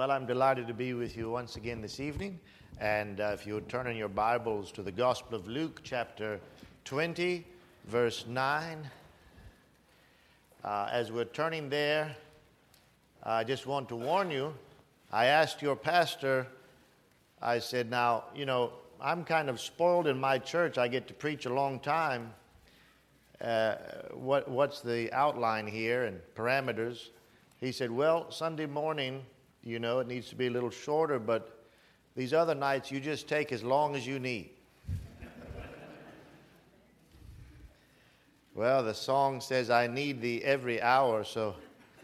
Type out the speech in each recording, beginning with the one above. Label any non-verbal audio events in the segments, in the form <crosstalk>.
Well, I'm delighted to be with you once again this evening. And uh, if you would turn in your Bibles to the Gospel of Luke, chapter 20, verse 9. Uh, as we're turning there, I just want to warn you. I asked your pastor, I said, Now, you know, I'm kind of spoiled in my church. I get to preach a long time. Uh, what, what's the outline here and parameters? He said, Well, Sunday morning, you know, it needs to be a little shorter, but these other nights you just take as long as you need. <laughs> well, the song says, I need thee every hour, so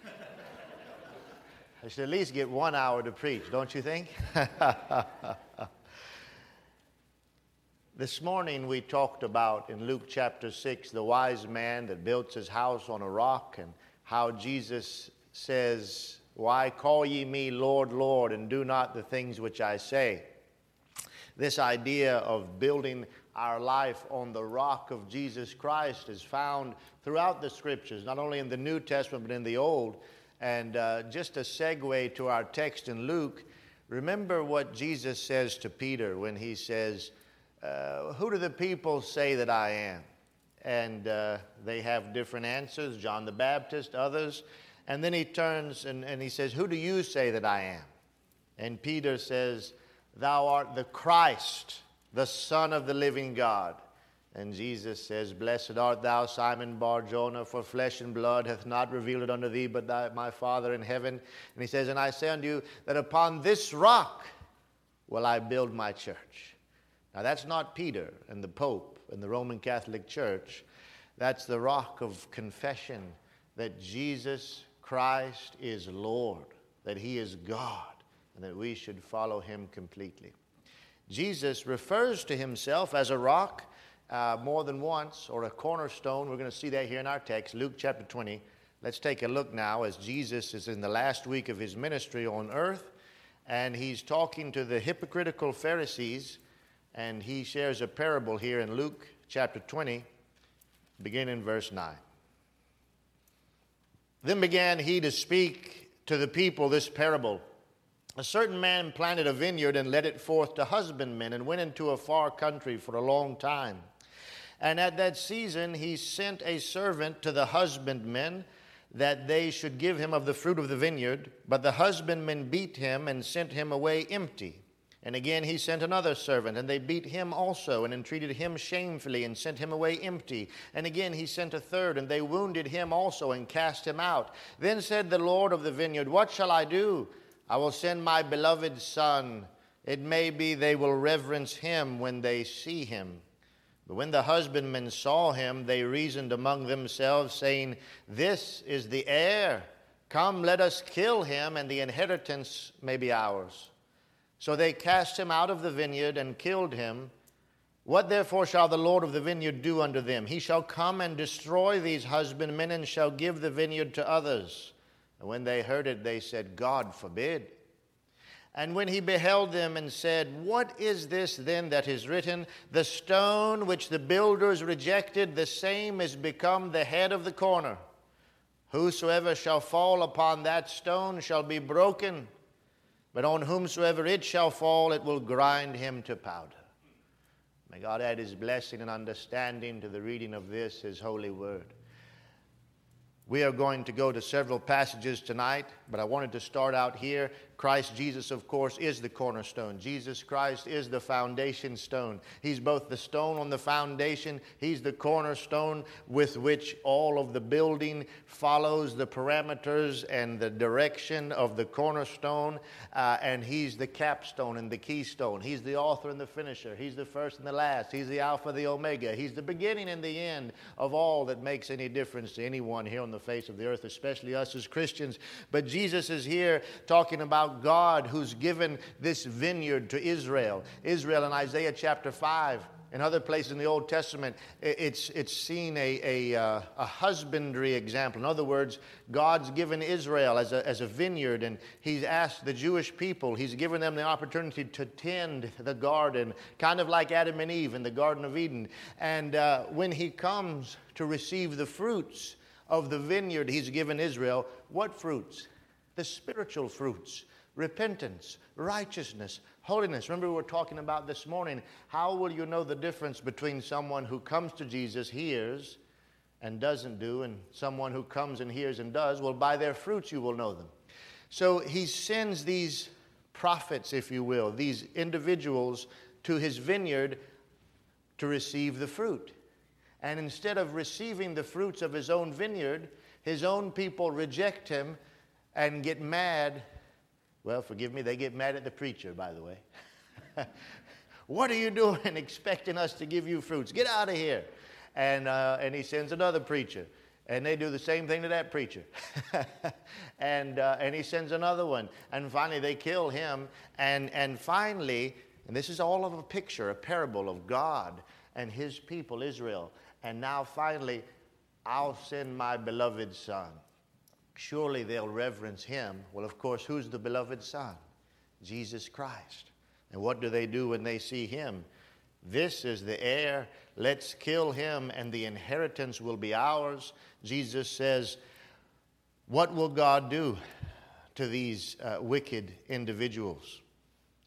<laughs> I should at least get one hour to preach, don't you think? <laughs> this morning we talked about in Luke chapter 6 the wise man that built his house on a rock and how Jesus says, why call ye me Lord, Lord, and do not the things which I say? This idea of building our life on the rock of Jesus Christ is found throughout the scriptures, not only in the New Testament, but in the Old. And uh, just a segue to our text in Luke, remember what Jesus says to Peter when he says, uh, Who do the people say that I am? And uh, they have different answers John the Baptist, others. And then he turns and, and he says, Who do you say that I am? And Peter says, Thou art the Christ, the Son of the living God. And Jesus says, Blessed art thou, Simon Bar Jonah, for flesh and blood hath not revealed it unto thee, but thy, my Father in heaven. And he says, And I say unto you that upon this rock will I build my church. Now that's not Peter and the Pope and the Roman Catholic Church. That's the rock of confession that Jesus Christ is Lord, that He is God, and that we should follow Him completely. Jesus refers to Himself as a rock uh, more than once, or a cornerstone. We're going to see that here in our text, Luke chapter 20. Let's take a look now as Jesus is in the last week of His ministry on earth, and He's talking to the hypocritical Pharisees, and He shares a parable here in Luke chapter 20, beginning in verse 9. Then began he to speak to the people this parable. A certain man planted a vineyard and led it forth to husbandmen and went into a far country for a long time. And at that season he sent a servant to the husbandmen that they should give him of the fruit of the vineyard. But the husbandmen beat him and sent him away empty. And again he sent another servant, and they beat him also, and entreated him shamefully, and sent him away empty. And again he sent a third, and they wounded him also, and cast him out. Then said the Lord of the vineyard, What shall I do? I will send my beloved son. It may be they will reverence him when they see him. But when the husbandmen saw him, they reasoned among themselves, saying, This is the heir. Come, let us kill him, and the inheritance may be ours. So they cast him out of the vineyard and killed him. What therefore shall the Lord of the vineyard do unto them? He shall come and destroy these husbandmen and shall give the vineyard to others. And when they heard it, they said, God forbid. And when he beheld them and said, What is this then that is written? The stone which the builders rejected, the same is become the head of the corner. Whosoever shall fall upon that stone shall be broken but on whomsoever it shall fall, it will grind him to powder. May God add his blessing and understanding to the reading of this, his holy word. We are going to go to several passages tonight, but I wanted to start out here Christ Jesus, of course, is the cornerstone. Jesus Christ is the foundation stone. He's both the stone on the foundation, He's the cornerstone with which all of the building follows the parameters and the direction of the cornerstone. Uh, and He's the capstone and the keystone. He's the author and the finisher. He's the first and the last. He's the Alpha, the Omega. He's the beginning and the end of all that makes any difference to anyone here on the face of the earth, especially us as Christians. But Jesus is here talking about about God who's given this vineyard to Israel. Israel in Isaiah chapter 5 and other places in the Old Testament, it's, it's seen a, a, uh, a, husbandry example. In other words, God's given Israel as a, as a vineyard, and He's asked the Jewish people, He's given them the opportunity to tend the garden, kind of like Adam and Eve in the Garden of Eden. And uh, when He comes to receive the fruits of the vineyard He's given Israel, what fruits? the spiritual fruits repentance, righteousness, holiness. Remember, we were talking about this morning how will you know the difference between someone who comes to Jesus, hears, and doesn't do, and someone who comes and hears and does? Well, by their fruits you will know them. So he sends these prophets, if you will, these individuals to his vineyard to receive the fruit. And instead of receiving the fruits of his own vineyard, his own people reject him and get mad. Well, forgive me, they get mad at the preacher, by the way. <laughs> what are you doing <laughs> expecting us to give you fruits? Get out of here. And, uh, and he sends another preacher. And they do the same thing to that preacher. <laughs> and, uh, and he sends another one. And finally, they kill him. And, and finally, and this is all of a picture, a parable of God and his people, Israel. And now, finally, I'll send my beloved son. Surely they'll reverence him. Well, of course, who's the beloved son? Jesus Christ. And what do they do when they see him? This is the heir. Let's kill him, and the inheritance will be ours. Jesus says, What will God do to these uh, wicked individuals?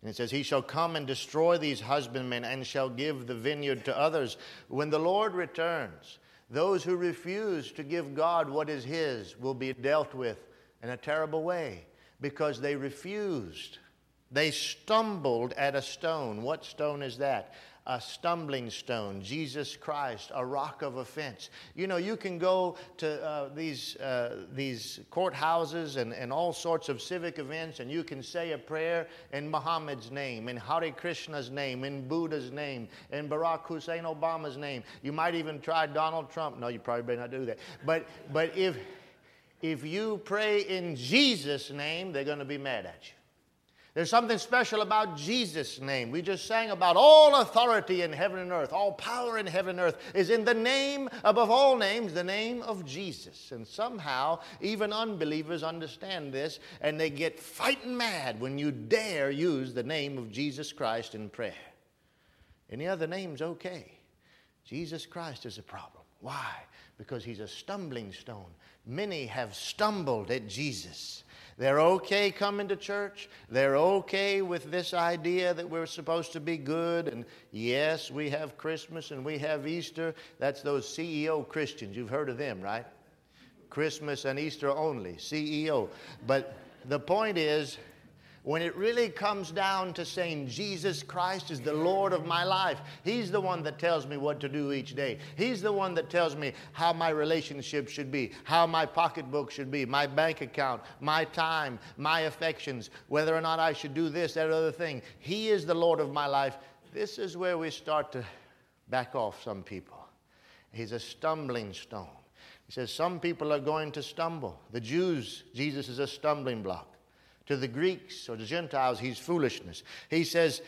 And it says, He shall come and destroy these husbandmen and shall give the vineyard to others. When the Lord returns, those who refuse to give God what is His will be dealt with in a terrible way because they refused. They stumbled at a stone. What stone is that? A stumbling stone, Jesus Christ, a rock of offense. You know, you can go to uh, these, uh, these courthouses and, and all sorts of civic events and you can say a prayer in Muhammad's name, in Hare Krishna's name, in Buddha's name, in Barack Hussein Obama's name. You might even try Donald Trump. No, you probably better not do that. But, but if, if you pray in Jesus' name, they're going to be mad at you. There's something special about Jesus' name. We just sang about all authority in heaven and earth, all power in heaven and earth is in the name above all names, the name of Jesus. And somehow, even unbelievers understand this and they get fighting mad when you dare use the name of Jesus Christ in prayer. Any other name's okay. Jesus Christ is a problem. Why? Because he's a stumbling stone. Many have stumbled at Jesus. They're okay coming to church. They're okay with this idea that we're supposed to be good. And yes, we have Christmas and we have Easter. That's those CEO Christians. You've heard of them, right? Christmas and Easter only, CEO. But the point is, when it really comes down to saying Jesus Christ is the Lord of my life, He's the one that tells me what to do each day. He's the one that tells me how my relationship should be, how my pocketbook should be, my bank account, my time, my affections, whether or not I should do this, that, other thing. He is the Lord of my life. This is where we start to back off some people. He's a stumbling stone. He says some people are going to stumble. The Jews, Jesus is a stumbling block. To the Greeks or the Gentiles, he's foolishness. He says,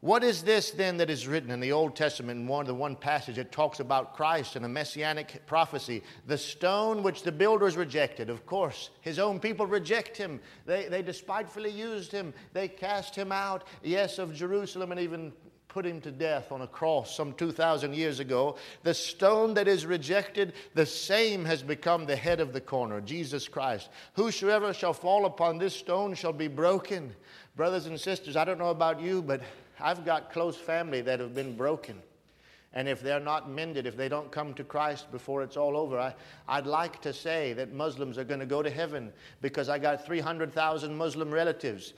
what is this then that is written in the Old Testament in one of the one passage that talks about Christ and a messianic prophecy? The stone which the builders rejected. Of course, his own people reject him. They, they despitefully used him. They cast him out, yes, of Jerusalem and even put him to death on a cross some 2,000 years ago. The stone that is rejected, the same has become the head of the corner, Jesus Christ. Whosoever shall fall upon this stone shall be broken. Brothers and sisters, I don't know about you, but I've got close family that have been broken. And if they're not mended, if they don't come to Christ before it's all over, I, I'd like to say that Muslims are going to go to heaven because I got 300,000 Muslim relatives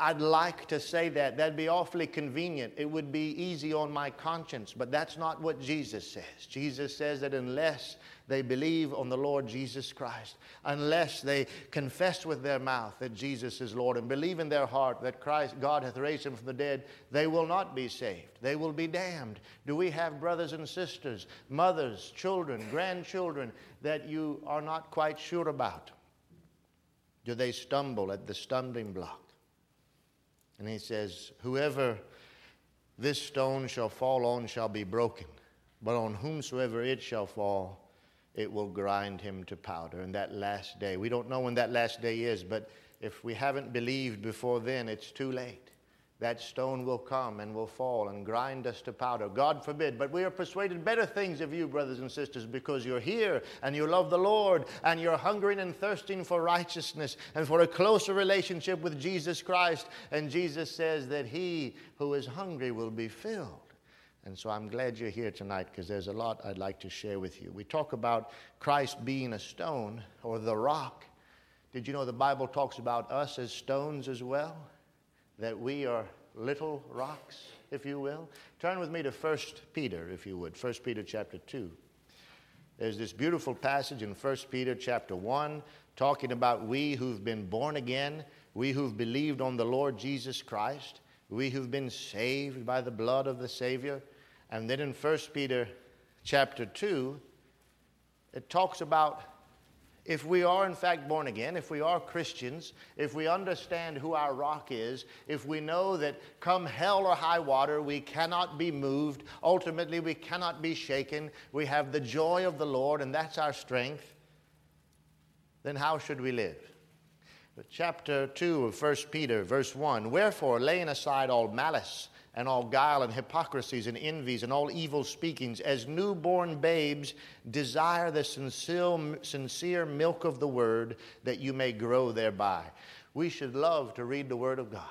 I'd like to say that. That'd be awfully convenient. It would be easy on my conscience, but that's not what Jesus says. Jesus says that unless they believe on the Lord Jesus Christ, unless they confess with their mouth that Jesus is Lord and believe in their heart that Christ, God hath raised him from the dead, they will not be saved. They will be damned. Do we have brothers and sisters, mothers, children, grandchildren that you are not quite sure about? Do they stumble at the stumbling block? And he says, Whoever this stone shall fall on shall be broken, but on whomsoever it shall fall, it will grind him to powder. In that last day, we don't know when that last day is, but if we haven't believed before then, it's too late. That stone will come and will fall and grind us to powder. God forbid. But we are persuaded better things of you, brothers and sisters, because you're here and you love the Lord and you're hungering and thirsting for righteousness and for a closer relationship with Jesus Christ. And Jesus says that he who is hungry will be filled. And so I'm glad you're here tonight because there's a lot I'd like to share with you. We talk about Christ being a stone or the rock. Did you know the Bible talks about us as stones as well? That we are little rocks, if you will. Turn with me to 1 Peter, if you would. 1 Peter chapter 2. There's this beautiful passage in 1 Peter chapter 1 talking about we who've been born again, we who've believed on the Lord Jesus Christ, we who've been saved by the blood of the Savior. And then in 1 Peter chapter 2, it talks about if we are in fact born again, if we are Christians, if we understand who our rock is, if we know that come hell or high water, we cannot be moved, ultimately we cannot be shaken, we have the joy of the Lord, and that's our strength, then how should we live? But Chapter 2 of 1 Peter, verse 1 Wherefore, laying aside all malice, and all guile and hypocrisies and envies and all evil speakings, as newborn babes desire the sincere, sincere milk of the word that you may grow thereby. We should love to read the word of God.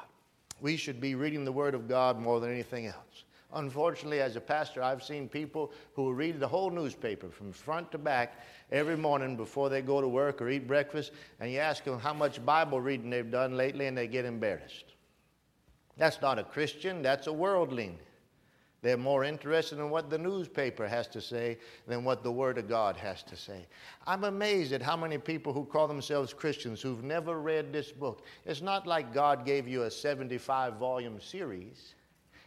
We should be reading the word of God more than anything else. Unfortunately, as a pastor, I've seen people who read the whole newspaper from front to back every morning before they go to work or eat breakfast, and you ask them how much Bible reading they've done lately, and they get embarrassed. That's not a Christian, that's a worldling. They're more interested in what the newspaper has to say than what the Word of God has to say. I'm amazed at how many people who call themselves Christians who've never read this book. It's not like God gave you a 75 volume series.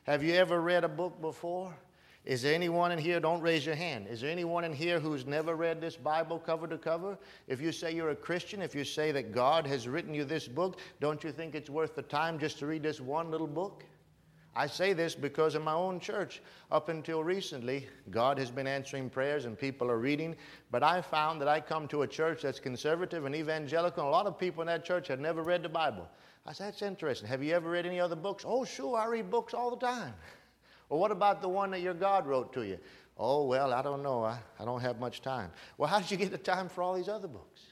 Have you ever read a book before? Is there anyone in here? Don't raise your hand. Is there anyone in here who's never read this Bible cover to cover? If you say you're a Christian, if you say that God has written you this book, don't you think it's worth the time just to read this one little book? I say this because in my own church, up until recently, God has been answering prayers and people are reading. But I found that I come to a church that's conservative and evangelical, and a lot of people in that church had never read the Bible. I said, That's interesting. Have you ever read any other books? Oh, sure, I read books all the time. Well, what about the one that your God wrote to you? Oh, well, I don't know. I, I don't have much time. Well, how did you get the time for all these other books?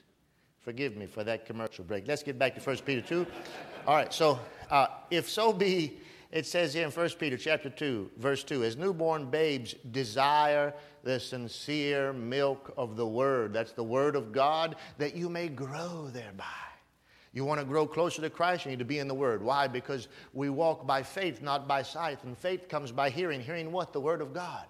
Forgive me for that commercial break. Let's get back to 1 Peter 2. All right, so uh, if so be, it says here in 1 Peter chapter 2, verse 2, as newborn babes desire the sincere milk of the word, that's the word of God, that you may grow thereby. You want to grow closer to Christ, you need to be in the Word. Why? Because we walk by faith, not by sight. And faith comes by hearing. Hearing what? The Word of God.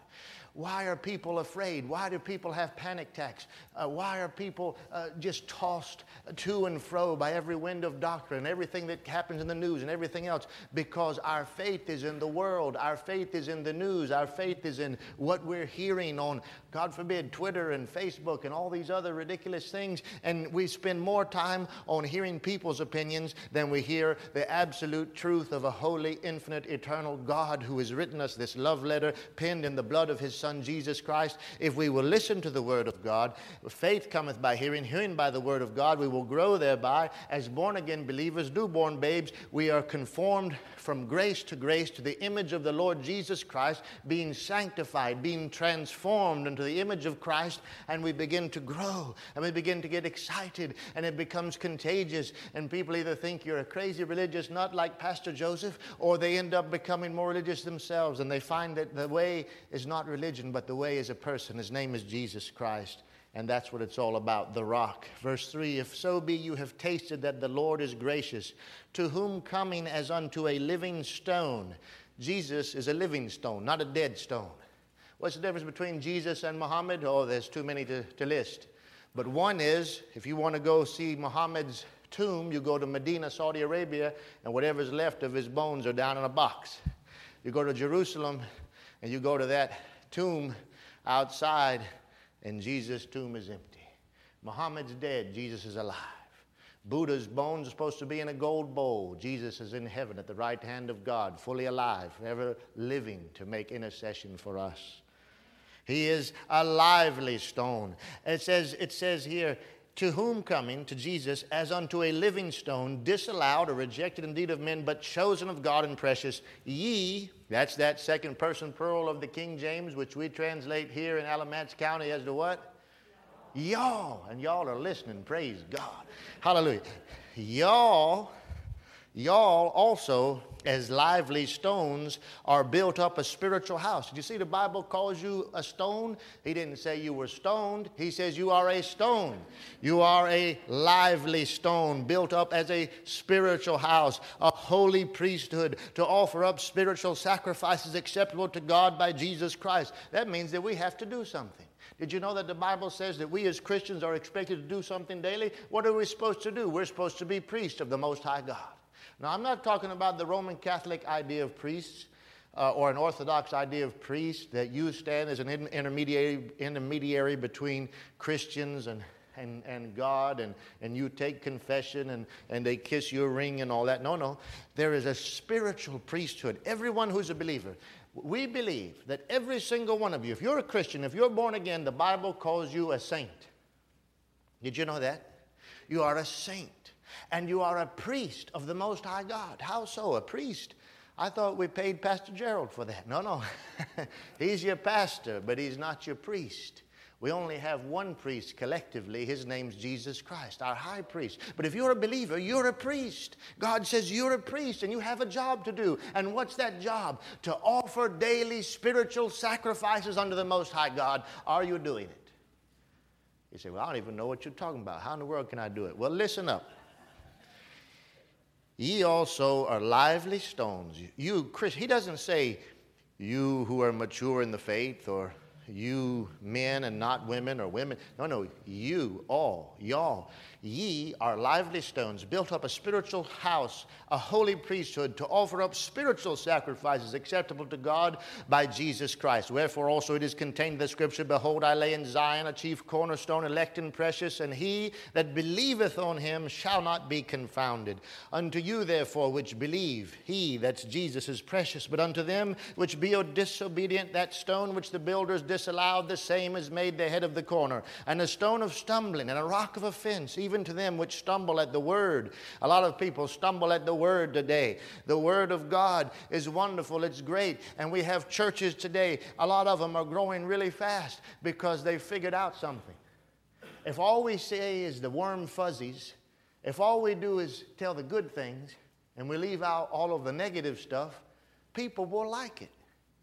Why are people afraid? Why do people have panic attacks? Uh, why are people uh, just tossed to and fro by every wind of doctrine, everything that happens in the news and everything else? Because our faith is in the world, our faith is in the news, our faith is in what we're hearing on, God forbid, Twitter and Facebook and all these other ridiculous things. And we spend more time on hearing people's opinions than we hear the absolute truth of a holy, infinite, eternal God who has written us this love letter penned in the blood of his Son Son Jesus Christ, if we will listen to the word of God, faith cometh by hearing, hearing by the word of God, we will grow thereby. As born again believers, newborn babes, we are conformed from grace to grace to the image of the Lord Jesus Christ, being sanctified, being transformed into the image of Christ, and we begin to grow and we begin to get excited and it becomes contagious. And people either think you're a crazy religious not like Pastor Joseph, or they end up becoming more religious themselves and they find that the way is not religion, but the way is a person. His name is Jesus Christ. And that's what it's all about the rock. Verse 3 If so be you have tasted that the Lord is gracious, to whom coming as unto a living stone. Jesus is a living stone, not a dead stone. What's the difference between Jesus and Muhammad? Oh, there's too many to, to list. But one is if you want to go see Muhammad's tomb, you go to Medina, Saudi Arabia, and whatever's left of his bones are down in a box. You go to Jerusalem, and you go to that tomb outside and Jesus' tomb is empty. Muhammad's dead, Jesus is alive. Buddha's bones are supposed to be in a gold bowl. Jesus is in heaven at the right hand of God, fully alive, ever living to make intercession for us. He is a lively stone. It says, it says here, to whom coming to Jesus as unto a living stone, disallowed or rejected indeed of men, but chosen of God and precious, ye, that's that second person plural of the King James, which we translate here in Alamance County as the what? Y'all. And y'all are listening. Praise God. Hallelujah. Y'all y'all also, as lively stones, are built up a spiritual house. Did you see the Bible calls you a stone? He didn't say you were stoned. He says you are a stone. You are a lively stone built up as a spiritual house, a holy priesthood to offer up spiritual sacrifices acceptable to God by Jesus Christ. That means that we have to do something. Did you know that the Bible says that we as Christians are expected to do something daily? What are we supposed to do? We're supposed to be priests of the Most High God. Now, I'm not talking about the Roman Catholic idea of priests uh, or an Orthodox idea of priests that you stand as an intermediary, intermediary between Christians and, and, and God, and, and you take confession and, and they kiss your ring and all that. No, no. There is a spiritual priesthood. Everyone who's a believer, we believe that every single one of you, if you're a Christian, if you're born again, the Bible calls you a saint. Did you know that? You are a saint and you are a priest of the Most High God. How so? A priest? I thought we paid Pastor Gerald for that. No, no. <laughs> he's your pastor, but he's not your priest. We only have one priest collectively. His name's Jesus Christ, our high priest. But if you're a believer, you're a priest. God says you're a priest and you have a job to do. And what's that job? To offer daily spiritual sacrifices unto the Most High God. Are you doing it? You say, Well, I don't even know what you're talking about. How in the world can I do it? Well, listen up. Ye also are lively stones. You, Chris, he doesn't say you who are mature in the faith or you men and not women or women. No, no, you all, y'all. Ye are lively stones, built up a spiritual house, a holy priesthood, to offer up spiritual sacrifices acceptable to God by Jesus Christ. Wherefore also it is contained in the scripture Behold, I lay in Zion a chief cornerstone, elect and precious, and he that believeth on him shall not be confounded. Unto you, therefore, which believe, he, that's Jesus, is precious. But unto them which be disobedient, that stone which the builders disallowed, the same is made the head of the corner, and a stone of stumbling, and a rock of offense, even to them which stumble at the word. A lot of people stumble at the word today. The word of God is wonderful, it's great. And we have churches today, a lot of them are growing really fast because they figured out something. If all we say is the warm fuzzies, if all we do is tell the good things and we leave out all of the negative stuff, people will like it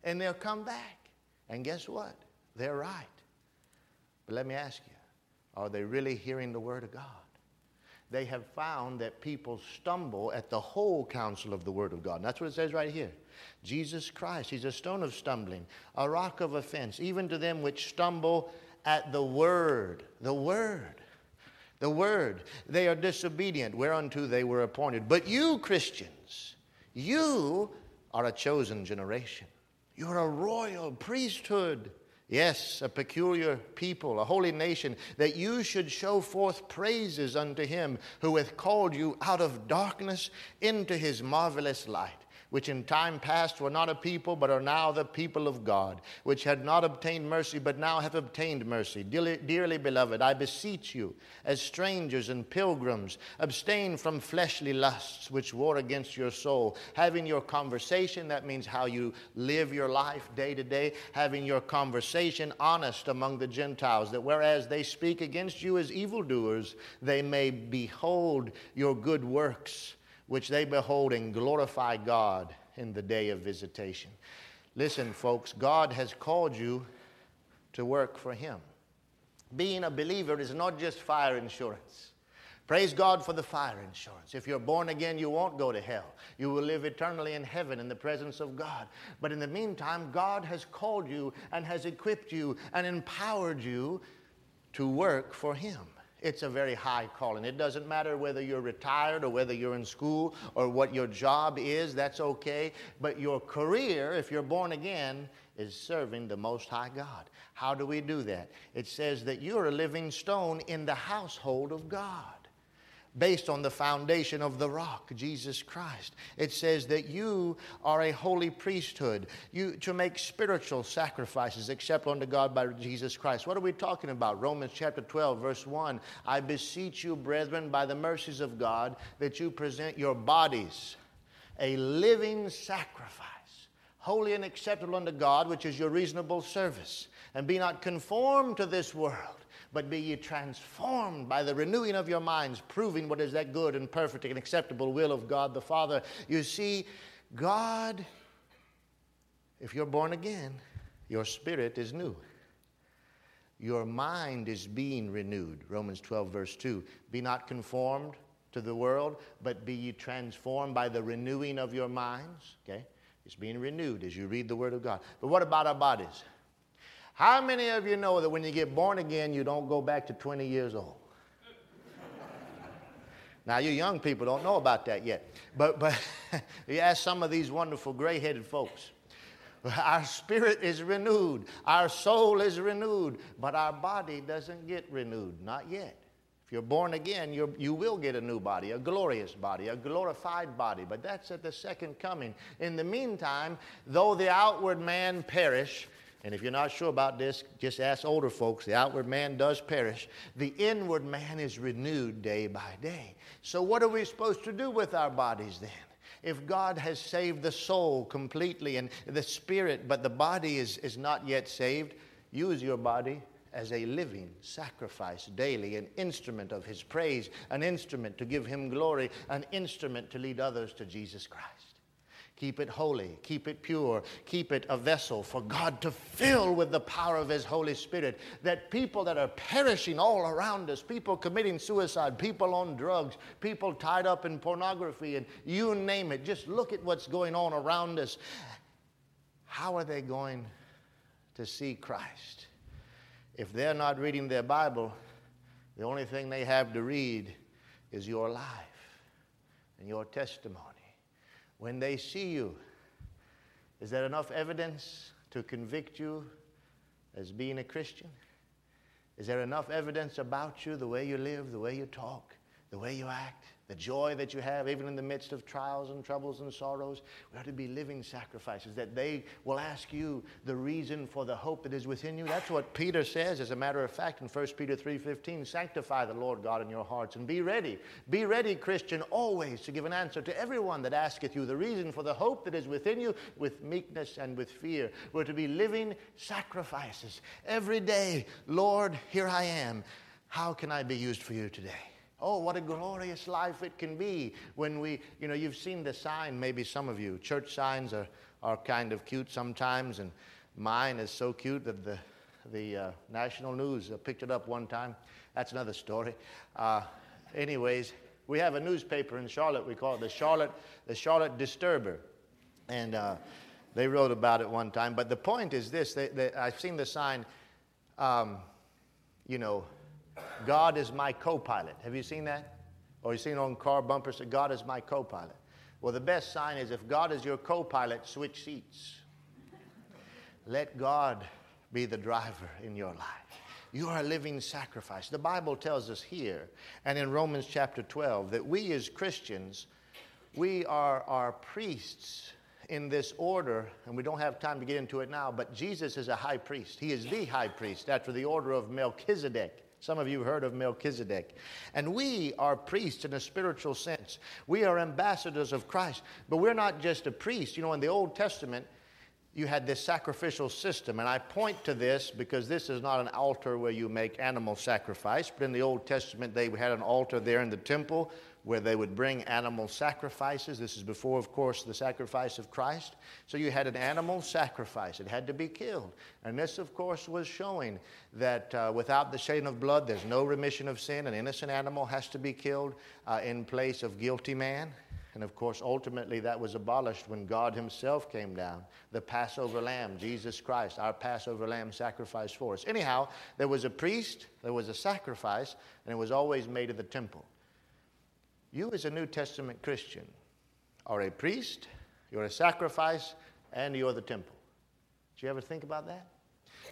and they'll come back. And guess what? They're right. But let me ask you are they really hearing the Word of God? They have found that people stumble at the whole counsel of the Word of God. And that's what it says right here. Jesus Christ, He's a stone of stumbling, a rock of offense, even to them which stumble at the Word. The Word. The Word. They are disobedient, whereunto they were appointed. But you, Christians, you are a chosen generation. You're a royal priesthood Yes, a peculiar people, a holy nation, that you should show forth praises unto him who hath called you out of darkness into his marvelous light which in time past were not a people, but are now the people of God, which had not obtained mercy, but now have obtained mercy. Dearly, dearly, beloved, I beseech you, as strangers and pilgrims, abstain from fleshly lusts which war against your soul. Having your conversation, that means how you live your life day to day, having your conversation honest among the Gentiles, that whereas they speak against you as evildoers, they may behold your good works which they behold and glorify God in the day of visitation. Listen, folks, God has called you to work for Him. Being a believer is not just fire insurance. Praise God for the fire insurance. If you're born again, you won't go to hell. You will live eternally in heaven in the presence of God. But in the meantime, God has called you and has equipped you and empowered you to work for Him it's a very high calling. It doesn't matter whether you're retired or whether you're in school or what your job is, that's okay. But your career, if you're born again, is serving the Most High God. How do we do that? It says that you're a living stone in the household of God. Based on the foundation of the rock, Jesus Christ. It says that you are a holy priesthood, you to make spiritual sacrifices except unto God by Jesus Christ. What are we talking about? Romans chapter 12, verse 1. I beseech you, brethren, by the mercies of God, that you present your bodies a living sacrifice, holy and acceptable unto God, which is your reasonable service. And be not conformed to this world but be ye transformed by the renewing of your minds, proving what is that good and perfect and acceptable will of God the Father. You see, God, if you're born again, your spirit is new. Your mind is being renewed. Romans 12, verse 2. Be not conformed to the world, but be ye transformed by the renewing of your minds. Okay? It's being renewed as you read the Word of God. But what about our bodies? How many of you know that when you get born again, you don't go back to 20 years old? <laughs> now, you young people don't know about that yet. But, but <laughs> you ask some of these wonderful gray headed folks. Our spirit is renewed, our soul is renewed, but our body doesn't get renewed, not yet. If you're born again, you you will get a new body, a glorious body, a glorified body, but that's at the second coming. In the meantime, though the outward man perish, and if you're not sure about this, just ask older folks. The outward man does perish, the inward man is renewed day by day. So, what are we supposed to do with our bodies then? If God has saved the soul completely and the spirit, but the body is, is not yet saved, use your body as a living sacrifice daily, an instrument of His praise, an instrument to give Him glory, an instrument to lead others to Jesus Christ. Keep it holy, keep it pure, keep it a vessel for God to fill with the power of His Holy Spirit. That people that are perishing all around us, people committing suicide, people on drugs, people tied up in pornography, and you name it, just look at what's going on around us. How are they going to see Christ? If they're not reading their Bible, the only thing they have to read is your life and your testimony when they see you, is that enough evidence to convict you as being a Christian? Is there enough evidence about you, the way you live, the way you talk, the way you act? The joy that you have, even in the midst of trials and troubles and sorrows. We are to be living sacrifices, that they will ask you the reason for the hope that is within you. That's what Peter says, as a matter of fact, in 1 Peter 3.15, sanctify the Lord God in your hearts and be ready. Be ready, Christian, always to give an answer to everyone that asketh you the reason for the hope that is within you with meekness and with fear. We're to be living sacrifices every day. Lord, here I am. How can I be used for you today? Oh, what a glorious life it can be when we, you know, you've seen the sign, maybe some of you. Church signs are, are kind of cute sometimes, and mine is so cute that the, the uh, national news picked it up one time. That's another story. Uh, anyways, we have a newspaper in Charlotte. We call it the Charlotte, the Charlotte Disturber. And uh, they wrote about it one time. But the point is this they, they, I've seen the sign, um, you know, God is my co pilot. Have you seen that? Or you seen on car bumpers that God is my co pilot? Well, the best sign is if God is your co pilot, switch seats. Let God be the driver in your life. You are a living sacrifice. The Bible tells us here and in Romans chapter 12 that we as Christians, we are, our priests in this order, and we don't have time to get into it now, but Jesus is a high priest. He is the high priest after the order of Melchizedek. Some of you heard of Melchizedek. And we are priests in a spiritual sense. We are ambassadors of Christ. But we're not just a priest. You know, in the Old Testament, you had this sacrificial system. And I point to this because this is not an altar where you make animal sacrifice. But in the Old Testament, they had an altar there in the temple where they would bring animal sacrifices. This is before, of course, the sacrifice of Christ. So you had an animal sacrifice. It had to be killed. And this, of course, was showing that uh, without the shedding of blood, there's no remission of sin. An innocent animal has to be killed uh, in place of guilty man. And of course, ultimately, that was abolished when God Himself came down. The Passover lamb, Jesus Christ, our Passover lamb sacrificed for us. Anyhow, there was a priest, there was a sacrifice, and it was always made at the temple. You, as a New Testament Christian, are a priest, you're a sacrifice, and you're the temple. Did you ever think about that?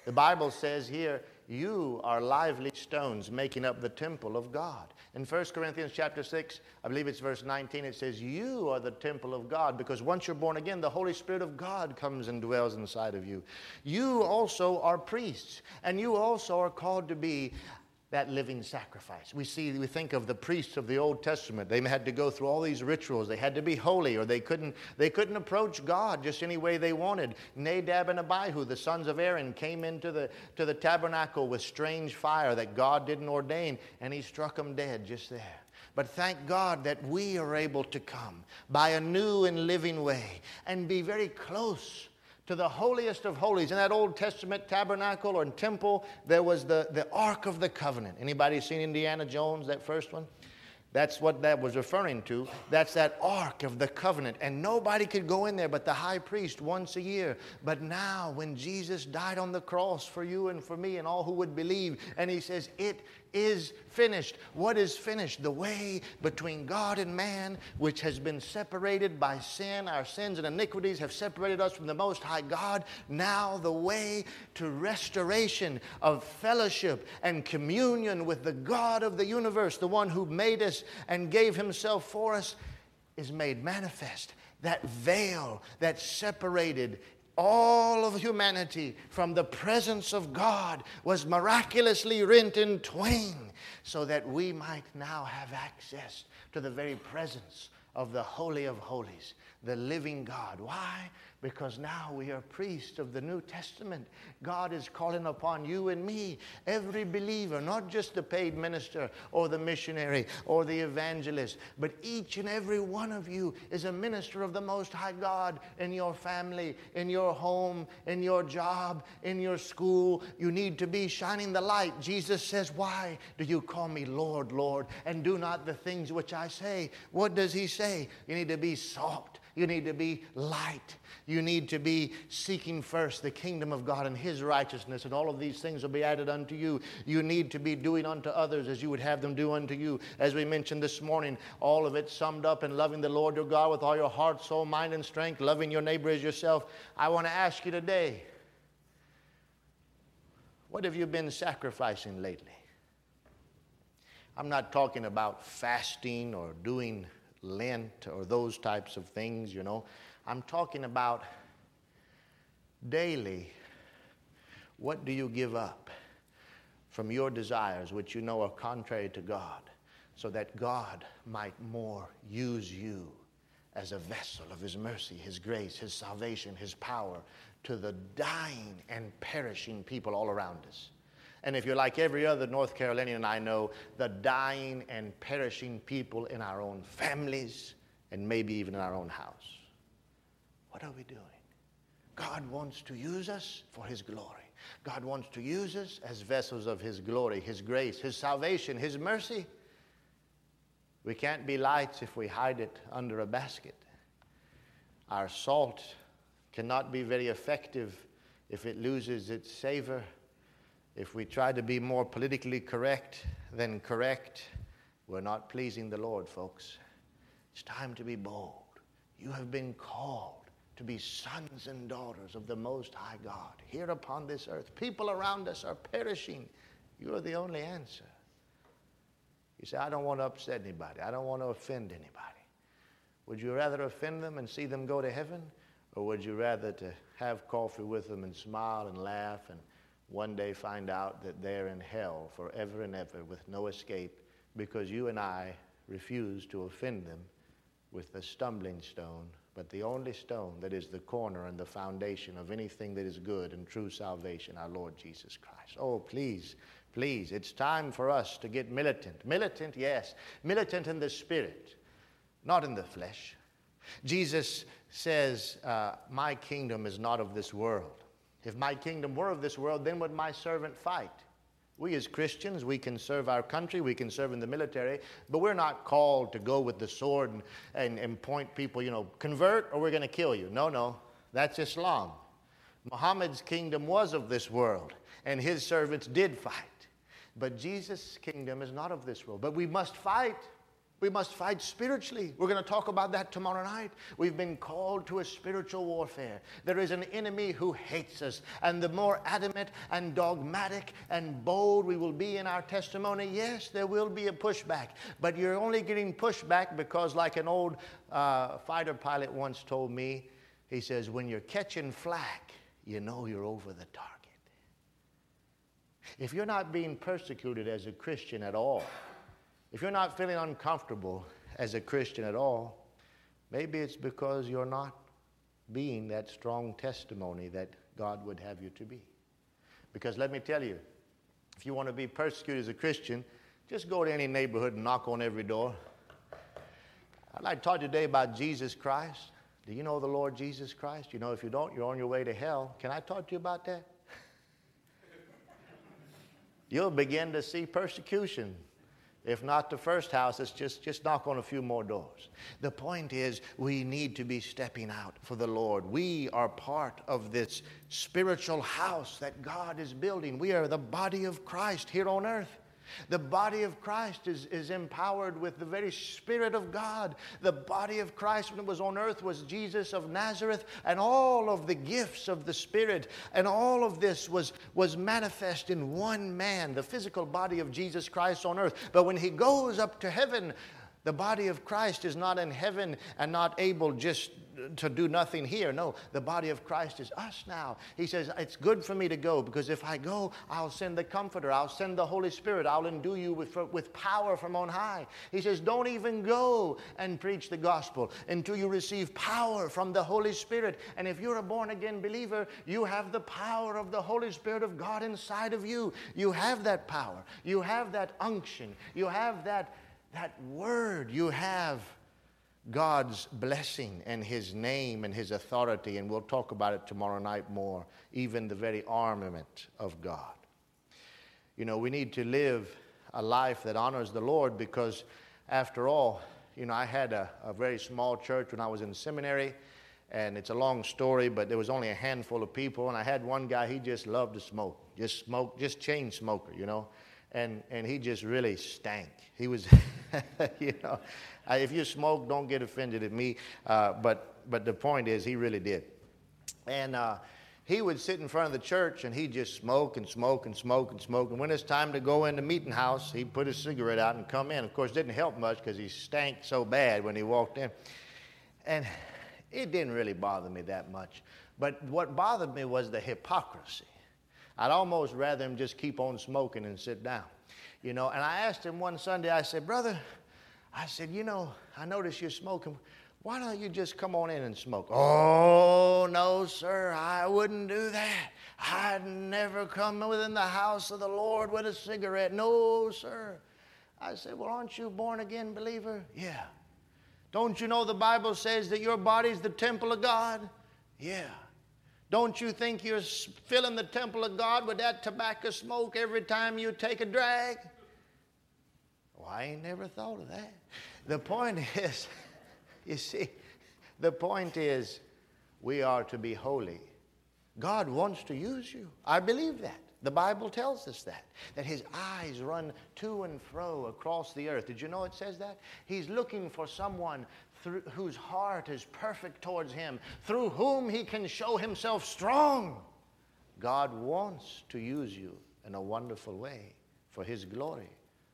The Bible says here, You are lively stones making up the temple of God. In 1 Corinthians chapter 6, I believe it's verse 19, it says, You are the temple of God because once you're born again, the Holy Spirit of God comes and dwells inside of you. You also are priests, and you also are called to be that living sacrifice. We see, we think of the priests of the Old Testament. They had to go through all these rituals. They had to be holy, or they couldn't, they couldn't approach God just any way they wanted. Nadab and Abihu, the sons of Aaron, came into the, to the tabernacle with strange fire that God didn't ordain, and he struck them dead just there. But thank God that we are able to come by a new and living way and be very close to the holiest of holies. In that Old Testament tabernacle or temple, there was the, the Ark of the Covenant. Anybody seen Indiana Jones, that first one? That's what that was referring to. That's that Ark of the Covenant. And nobody could go in there but the high priest once a year. But now, when Jesus died on the cross for you and for me and all who would believe, and he says, It is finished. What is finished? The way between God and man, which has been separated by sin. Our sins and iniquities have separated us from the Most High God. Now, the way to restoration of fellowship and communion with the God of the universe, the one who made us and gave himself for us, is made manifest. That veil that separated all of humanity from the presence of God was miraculously rent in twain so that we might now have access to the very presence of the Holy of Holies, the living God. Why? Because now we are priests of the New Testament. God is calling upon you and me, every believer, not just the paid minister or the missionary or the evangelist, but each and every one of you is a minister of the Most High God in your family, in your home, in your job, in your school. You need to be shining the light. Jesus says, Why do you call me Lord, Lord, and do not the things which I say? What does he say? You need to be salt. You need to be light. You need to be seeking first the kingdom of God and His righteousness, and all of these things will be added unto you. You need to be doing unto others as you would have them do unto you. As we mentioned this morning, all of it summed up in loving the Lord your God with all your heart, soul, mind, and strength, loving your neighbor as yourself. I want to ask you today what have you been sacrificing lately? I'm not talking about fasting or doing Lent or those types of things, you know. I'm talking about daily. What do you give up from your desires, which you know are contrary to God, so that God might more use you as a vessel of His mercy, His grace, His salvation, His power to the dying and perishing people all around us? And if you're like every other North Carolinian I know, the dying and perishing people in our own families and maybe even in our own house. What are we doing? God wants to use us for His glory. God wants to use us as vessels of His glory, His grace, His salvation, His mercy. We can't be lights if we hide it under a basket. Our salt cannot be very effective if it loses its savor if we try to be more politically correct than correct, we're not pleasing the Lord, folks. It's time to be bold. You have been called to be sons and daughters of the Most High God here upon this earth. People around us are perishing. You are the only answer. You say, I don't want to upset anybody, I don't want to offend anybody. Would you rather offend them and see them go to heaven? Or would you rather to have coffee with them and smile and laugh and one day find out that they're in hell forever and ever with no escape because you and I refuse to offend them with the stumbling stone, but the only stone that is the corner and the foundation of anything that is good and true salvation, our Lord Jesus Christ. Oh, please, please, it's time for us to get militant. Militant, yes, militant in the spirit, not in the flesh. Jesus says, uh, My kingdom is not of this world. If my kingdom were of this world, then would my servant fight? We as Christians, we can serve our country, we can serve in the military, but we're not called to go with the sword and, and, and point people, you know, convert or we're going to kill you. No, no, that's Islam. Muhammad's kingdom was of this world, and his servants did fight. But Jesus' kingdom is not of this world. But we must fight. We must fight spiritually. We're going to talk about that tomorrow night. We've been called to a spiritual warfare. There is an enemy who hates us. And the more adamant and dogmatic and bold we will be in our testimony, yes, there will be a pushback. But you're only getting pushback because, like an old uh, fighter pilot once told me, he says, when you're catching flack, you know you're over the target. If you're not being persecuted as a Christian at all, if you're not feeling uncomfortable as a Christian at all, maybe it's because you're not being that strong testimony that God would have you to be. Because let me tell you, if you want to be persecuted as a Christian, just go to any neighborhood and knock on every door. I'd like to talk today about Jesus Christ. Do you know the Lord Jesus Christ? You know, if you don't, you're on your way to hell. Can I talk to you about that? <laughs> You'll begin to see persecution if not the first house, it's just, just knock on a few more doors. The point is, we need to be stepping out for the Lord. We are part of this spiritual house that God is building. We are the body of Christ here on earth. The body of Christ is, is empowered with the very Spirit of God. The body of Christ, when it was on earth, was Jesus of Nazareth, and all of the gifts of the Spirit, and all of this was, was manifest in one man, the physical body of Jesus Christ on earth. But when he goes up to heaven, the body of Christ is not in heaven and not able just to do nothing here. No, the body of Christ is us now. He says, It's good for me to go because if I go, I'll send the Comforter, I'll send the Holy Spirit, I'll endue you with, with power from on high. He says, Don't even go and preach the gospel until you receive power from the Holy Spirit. And if you're a born again believer, you have the power of the Holy Spirit of God inside of you. You have that power, you have that unction, you have that, that word, you have God's blessing and His name and His authority, and we'll talk about it tomorrow night more, even the very armament of God. You know, we need to live a life that honors the Lord because, after all, you know, I had a, a very small church when I was in seminary, and it's a long story, but there was only a handful of people, and I had one guy, he just loved to smoke, just smoke, just chain smoker, you know and and he just really stank. He was, <laughs> you know, if you smoke, don't get offended at me. Uh, but but the point is, he really did, and. Uh, he would sit in front of the church and he'd just smoke and smoke and smoke and smoke. And when it's time to go in the meeting house, he'd put his cigarette out and come in. Of course, it didn't help much because he stank so bad when he walked in. And it didn't really bother me that much. But what bothered me was the hypocrisy. I'd almost rather him just keep on smoking and sit down. You know, and I asked him one Sunday, I said, Brother, I said, you know, I notice you're smoking. Why don't you just come on in and smoke? Oh, no, sir, I wouldn't do that. I'd never come within the house of the Lord with a cigarette. No, sir. I said, Well, aren't you born again believer? Yeah. Don't you know the Bible says that your body's the temple of God? Yeah. Don't you think you're filling the temple of God with that tobacco smoke every time you take a drag? Well, I ain't never thought of that. The point <laughs> is, you see, the point is we are to be holy. God wants to use you. I believe that. The Bible tells us that, that his eyes run to and fro across the earth. Did you know it says that? He's looking for someone through, whose heart is perfect towards him, through whom he can show himself strong. God wants to use you in a wonderful way for his glory,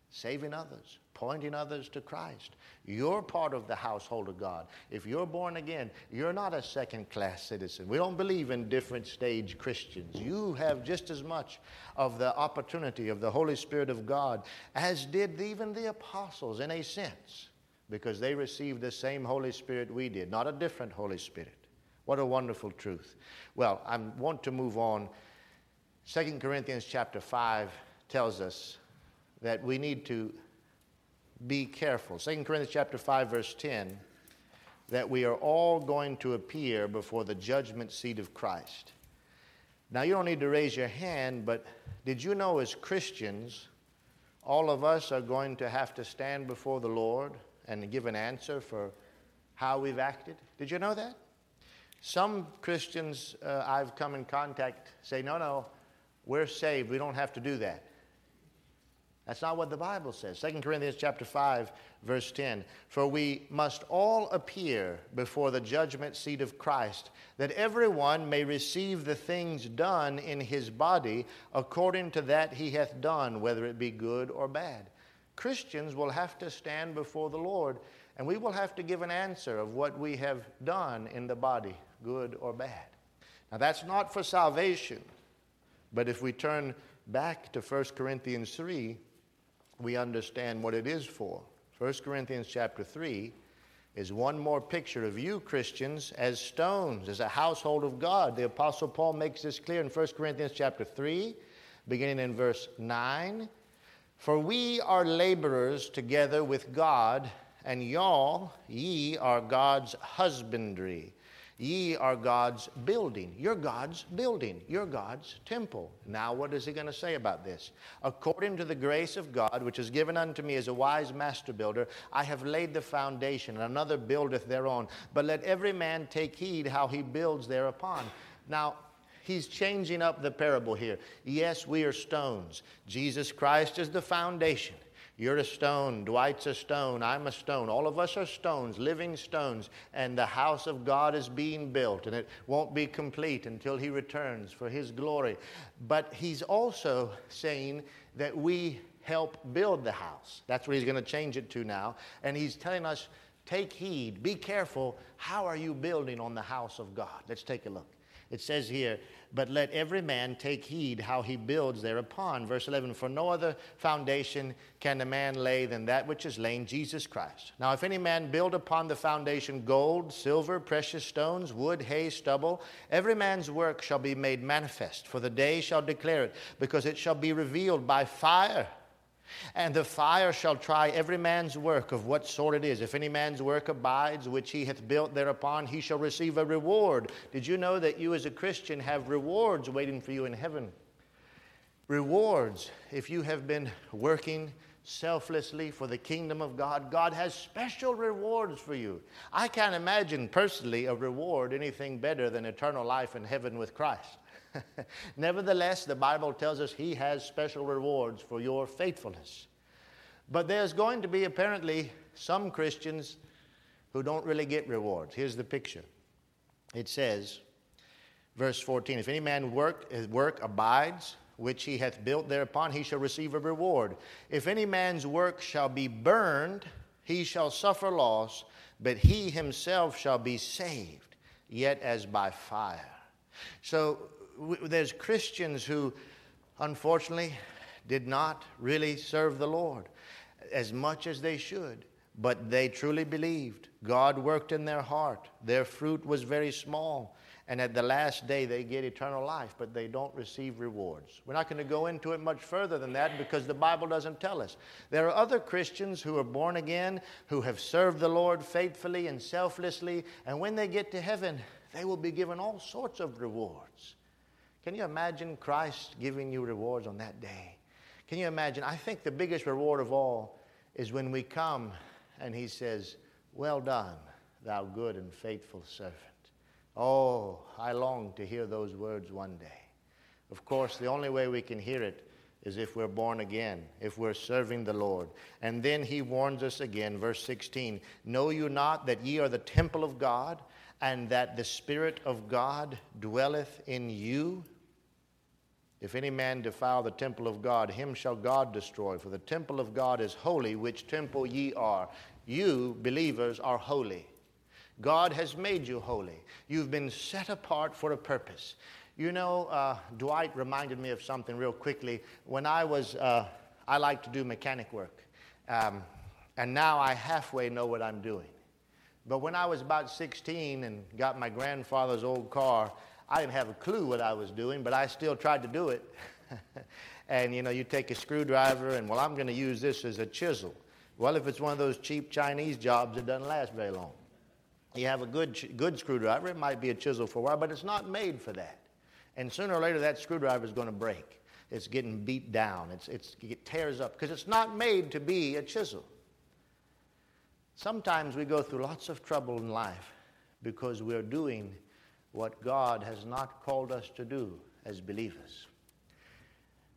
saving others, pointing others to Christ. You're part of the household of God. If you're born again, you're not a second class citizen. We don't believe in different stage Christians. You have just as much of the opportunity of the Holy Spirit of God as did even the apostles in a sense because they received the same Holy Spirit we did, not a different Holy Spirit. What a wonderful truth. Well, I want to move on. 2 Corinthians chapter 5 tells us that we need to be careful. 2 Corinthians chapter 5 verse 10 that we are all going to appear before the judgment seat of Christ. Now you don't need to raise your hand, but did you know as Christians all of us are going to have to stand before the Lord and give an answer for how we've acted. Did you know that? Some Christians uh, I've come in contact say, no, no, we're saved. We don't have to do that. That's not what the Bible says. 2 Corinthians chapter 5 verse 10. For we must all appear before the judgment seat of Christ, that everyone may receive the things done in his body according to that he hath done, whether it be good or bad. Christians will have to stand before the Lord and we will have to give an answer of what we have done in the body, good or bad. Now, that's not for salvation, but if we turn back to 1 Corinthians 3, we understand what it is for. 1 Corinthians chapter 3 is one more picture of you, Christians, as stones, as a household of God. The Apostle Paul makes this clear in 1 Corinthians chapter 3, beginning in verse 9. For we are laborers together with God, and y'all, ye are God's husbandry. Ye are God's building. You're God's building. You're God's temple. Now, what is he going to say about this? According to the grace of God, which is given unto me as a wise master builder, I have laid the foundation, and another buildeth thereon. But let every man take heed how he builds thereupon. Now, he's changing up the parable here. Yes, we are stones. Jesus Christ is the foundation. You're a stone. Dwight's a stone. I'm a stone. All of us are stones, living stones. And the house of God is being built, and it won't be complete until He returns for His glory. But He's also saying that we help build the house. That's what He's going to change it to now. And He's telling us take heed, be careful. How are you building on the house of God? Let's take a look. It says here, but let every man take heed how he builds thereupon. Verse 11, for no other foundation can a man lay than that which is laid, Jesus Christ. Now, if any man build upon the foundation gold, silver, precious stones, wood, hay, stubble, every man's work shall be made manifest, for the day shall declare it, because it shall be revealed by fire and the fire shall try every man's work of what sort it is. If any man's work abides, which he hath built thereupon, he shall receive a reward. Did you know that you, as a Christian, have rewards waiting for you in heaven? Rewards, if you have been working selflessly for the kingdom of God, God has special rewards for you. I can't imagine personally a reward anything better than eternal life in heaven with Christ. <laughs> Nevertheless, the Bible tells us He has special rewards for your faithfulness. But there's going to be apparently some Christians who don't really get rewards. Here's the picture it says, verse 14 If any man work, his work abides, which he hath built thereupon, he shall receive a reward. If any man's work shall be burned, he shall suffer loss, but he himself shall be saved, yet as by fire. So there's Christians who, unfortunately, did not really serve the Lord as much as they should, but they truly believed. God worked in their heart. Their fruit was very small. And at the last day, they get eternal life, but they don't receive rewards. We're not going to go into it much further than that because the Bible doesn't tell us. There are other Christians who are born again, who have served the Lord faithfully and selflessly, and when they get to heaven, they will be given all sorts of rewards. Can you imagine Christ giving you rewards on that day? Can you imagine? I think the biggest reward of all is when we come and He says, Well done, thou good and faithful servant. Oh, I long to hear those words one day. Of course, the only way we can hear it is if we're born again, if we're serving the Lord. And then he warns us again, verse 16 Know you not that ye are the temple of God, and that the Spirit of God dwelleth in you? If any man defile the temple of God, him shall God destroy. For the temple of God is holy, which temple ye are. You, believers, are holy. God has made you holy. You've been set apart for a purpose. You know, uh, Dwight reminded me of something real quickly. When I was, uh, I like to do mechanic work. Um, and now I halfway know what I'm doing. But when I was about 16 and got my grandfather's old car, I didn't have a clue what I was doing, but I still tried to do it. <laughs> and you know, you take a screwdriver and, well, I'm going to use this as a chisel. Well, if it's one of those cheap Chinese jobs, it doesn't last very long. You have a good, good screwdriver, it might be a chisel for a while, but it's not made for that. And sooner or later, that screwdriver is going to break. It's getting beat down, it's, it's, it tears up because it's not made to be a chisel. Sometimes we go through lots of trouble in life because we're doing what God has not called us to do as believers.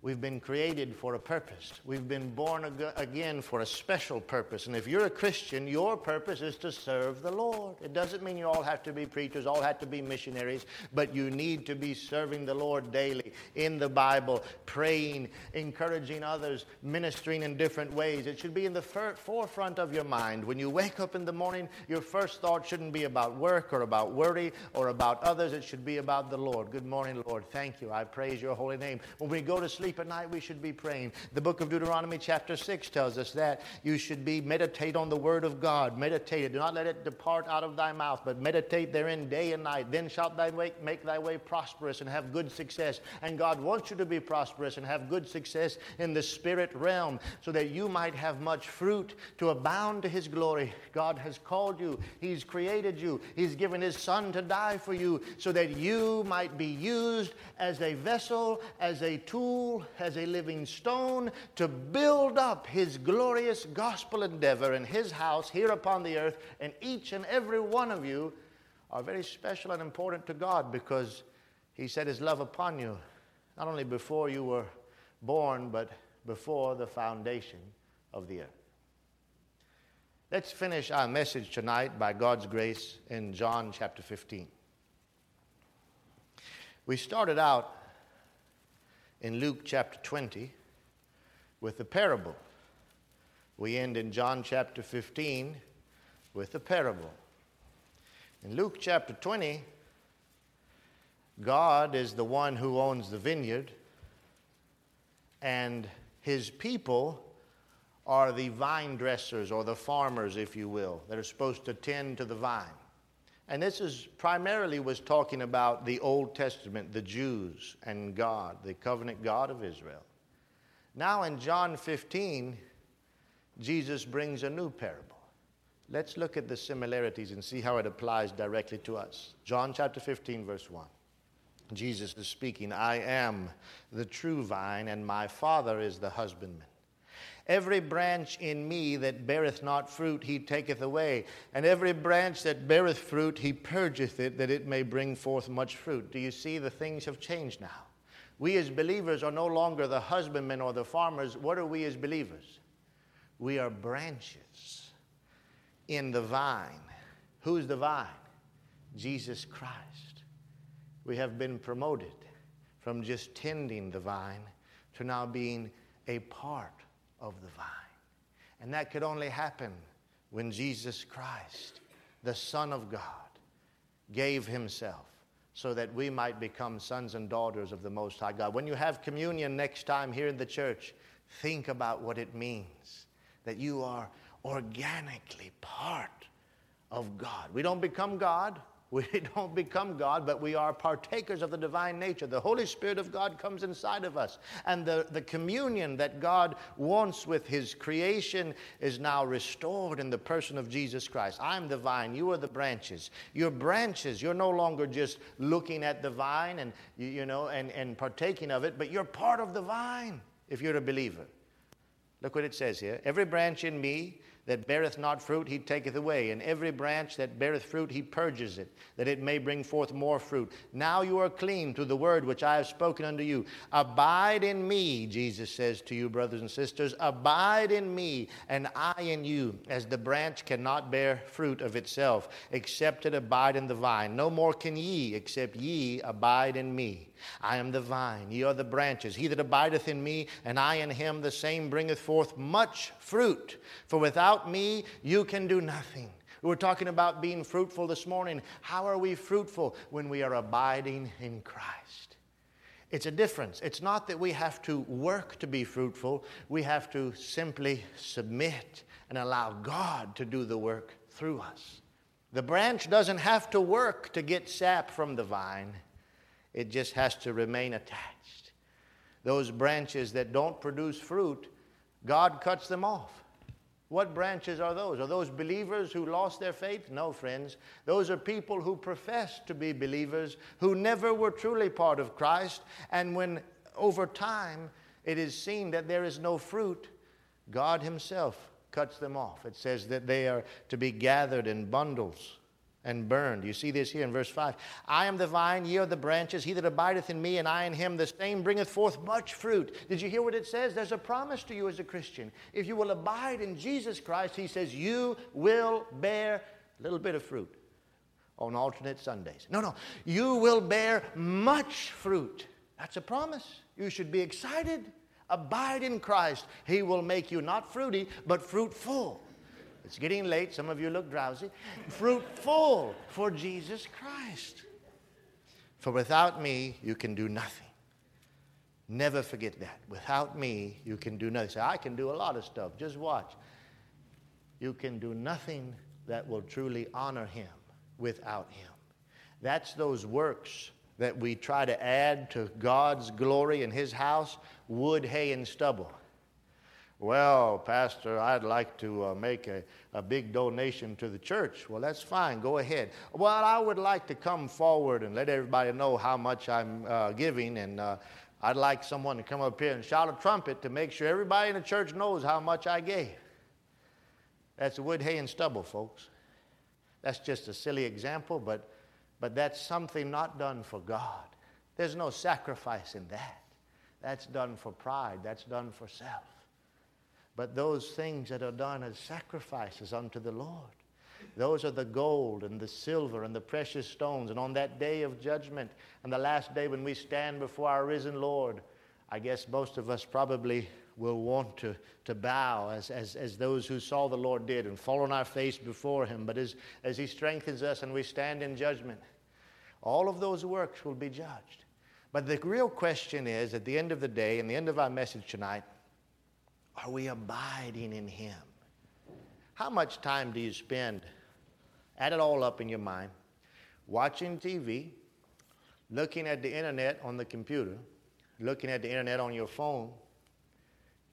We've been created for a purpose. We've been born ag- again for a special purpose. And if you're a Christian, your purpose is to serve the Lord. It doesn't mean you all have to be preachers, all have to be missionaries, but you need to be serving the Lord daily in the Bible, praying, encouraging others, ministering in different ways. It should be in the fir- forefront of your mind. When you wake up in the morning, your first thought shouldn't be about work or about worry or about others. It should be about the Lord. Good morning, Lord. Thank you. I praise your holy name. When we go to sleep, sleep at night, we should be praying. The book of Deuteronomy, chapter 6, tells us that you should be meditate on the word of God. Meditate it. Do not let it depart out of thy mouth, but meditate therein day and night. Then shalt thou make, make thy way prosperous and have good success. And God wants you to be prosperous and have good success in the spirit realm so that you might have much fruit to abound to his glory. God has called you, he's created you, he's given his son to die for you so that you might be used as a vessel, as a tool as a living stone to build up his glorious gospel endeavor in his house here upon the earth. And each and every one of you are very special and important to God because he set his love upon you, not only before you were born, but before the foundation of the earth. Let's finish our message tonight by God's grace in John chapter 15. We started out in Luke chapter 20 with the parable. We end in John chapter 15 with a parable. In Luke chapter 20, God is the one who owns the vineyard, and his people are the vine dressers or the farmers, if you will, that are supposed to tend to the vine. And this is primarily was talking about the Old Testament, the Jews and God, the covenant God of Israel. Now in John 15, Jesus brings a new parable. Let's look at the similarities and see how it applies directly to us. John chapter 15, verse 1. Jesus is speaking, I am the true vine, and my Father is the husbandman. Every branch in me that beareth not fruit, he taketh away. And every branch that beareth fruit, he purgeth it, that it may bring forth much fruit. Do you see the things have changed now? We as believers are no longer the husbandmen or the farmers. What are we as believers? We are branches in the vine. Who's the vine? Jesus Christ. We have been promoted from just tending the vine to now being a part of the vine. And that could only happen when Jesus Christ, the Son of God, gave himself so that we might become sons and daughters of the Most High God. When you have communion next time here in the church, think about what it means that you are organically part of God. We don't become God, we <laughs> don't become God, but we are partakers of the divine nature. The Holy Spirit of God comes inside of us. And the, the communion that God wants with His creation is now restored in the person of Jesus Christ. I'm the vine, you are the branches. You're branches. You're no longer just looking at the vine and, you know, and, and partaking of it, but you're part of the vine if you're a believer. Look what it says here. Every branch in me that beareth not fruit, he taketh away. And every branch that beareth fruit, he purges it, that it may bring forth more fruit. Now you are clean through the word which I have spoken unto you. Abide in me, Jesus says to you, brothers and sisters. Abide in me, and I in you, as the branch cannot bear fruit of itself, except it abide in the vine. No more can ye, except ye abide in me. I am the vine, ye are the branches. He that abideth in me, and I in him, the same bringeth forth much fruit. For without me, you can do nothing. We were talking about being fruitful this morning. How are we fruitful when we are abiding in Christ? It's a difference. It's not that we have to work to be fruitful, we have to simply submit and allow God to do the work through us. The branch doesn't have to work to get sap from the vine. It just has to remain attached. Those branches that don't produce fruit, God cuts them off. What branches are those? Are those believers who lost their faith? No, friends. Those are people who profess to be believers, who never were truly part of Christ. And when over time it is seen that there is no fruit, God Himself cuts them off. It says that they are to be gathered in bundles and burned. You see this here in verse 5. I am the vine, ye are the branches. He that abideth in me, and I in him, the same bringeth forth much fruit. Did you hear what it says? There's a promise to you as a Christian. If you will abide in Jesus Christ, he says, you will bear a little bit of fruit on alternate Sundays. No, no. You will bear much fruit. That's a promise. You should be excited. Abide in Christ. He will make you not fruity, but fruitful. It's getting late. Some of you look drowsy. Fruitful for Jesus Christ. For without me, you can do nothing. Never forget that. Without me, you can do nothing. Say, I can do a lot of stuff. Just watch. You can do nothing that will truly honor Him without Him. That's those works that we try to add to God's glory in His house wood, hay, and stubble. Well, Pastor, I'd like to uh, make a, a big donation to the church. Well, that's fine. Go ahead. Well, I would like to come forward and let everybody know how much I'm uh, giving, and uh, I'd like someone to come up here and shout a trumpet to make sure everybody in the church knows how much I gave. That's wood, hay, and stubble, folks. That's just a silly example, but, but that's something not done for God. There's no sacrifice in that. That's done for pride, that's done for self. But those things that are done as sacrifices unto the Lord, those are the gold and the silver and the precious stones. And on that day of judgment, and the last day when we stand before our risen Lord, I guess most of us probably will want to, to bow as, as, as those who saw the Lord did and fall on our face before Him. But as, as He strengthens us and we stand in judgment, all of those works will be judged. But the real question is at the end of the day, and the end of our message tonight, are we abiding in Him? How much time do you spend? Add it all up in your mind. Watching TV, looking at the internet on the computer, looking at the internet on your phone,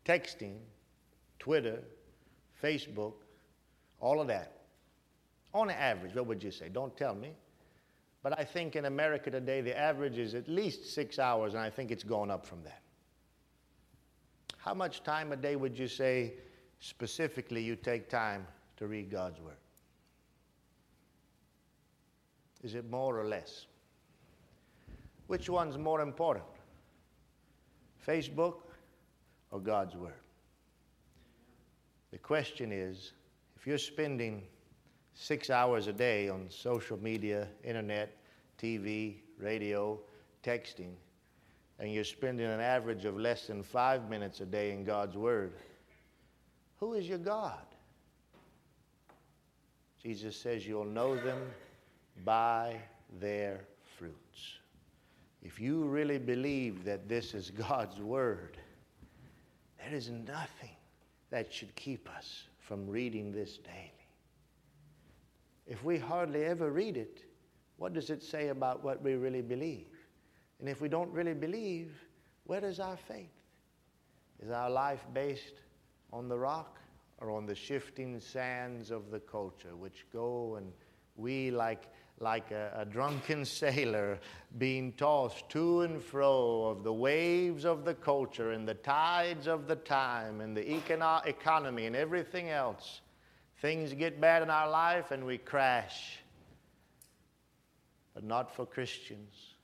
texting, Twitter, Facebook, all of that. On average, what would you say? Don't tell me. But I think in America today, the average is at least six hours, and I think it's gone up from that. How much time a day would you say specifically you take time to read God's Word? Is it more or less? Which one's more important? Facebook or God's Word? The question is if you're spending six hours a day on social media, internet, TV, radio, texting, and you're spending an average of less than five minutes a day in God's Word, who is your God? Jesus says you'll know them by their fruits. If you really believe that this is God's Word, there is nothing that should keep us from reading this daily. If we hardly ever read it, what does it say about what we really believe? And if we don't really believe, where is our faith? Is our life based on the rock or on the shifting sands of the culture, which go and we, like, like a, a, drunken <laughs> sailor, being tossed to and fro of the waves of the culture and the tides of the time and the econo- economy and everything else? Things get bad in our life and we crash. But not for Christians.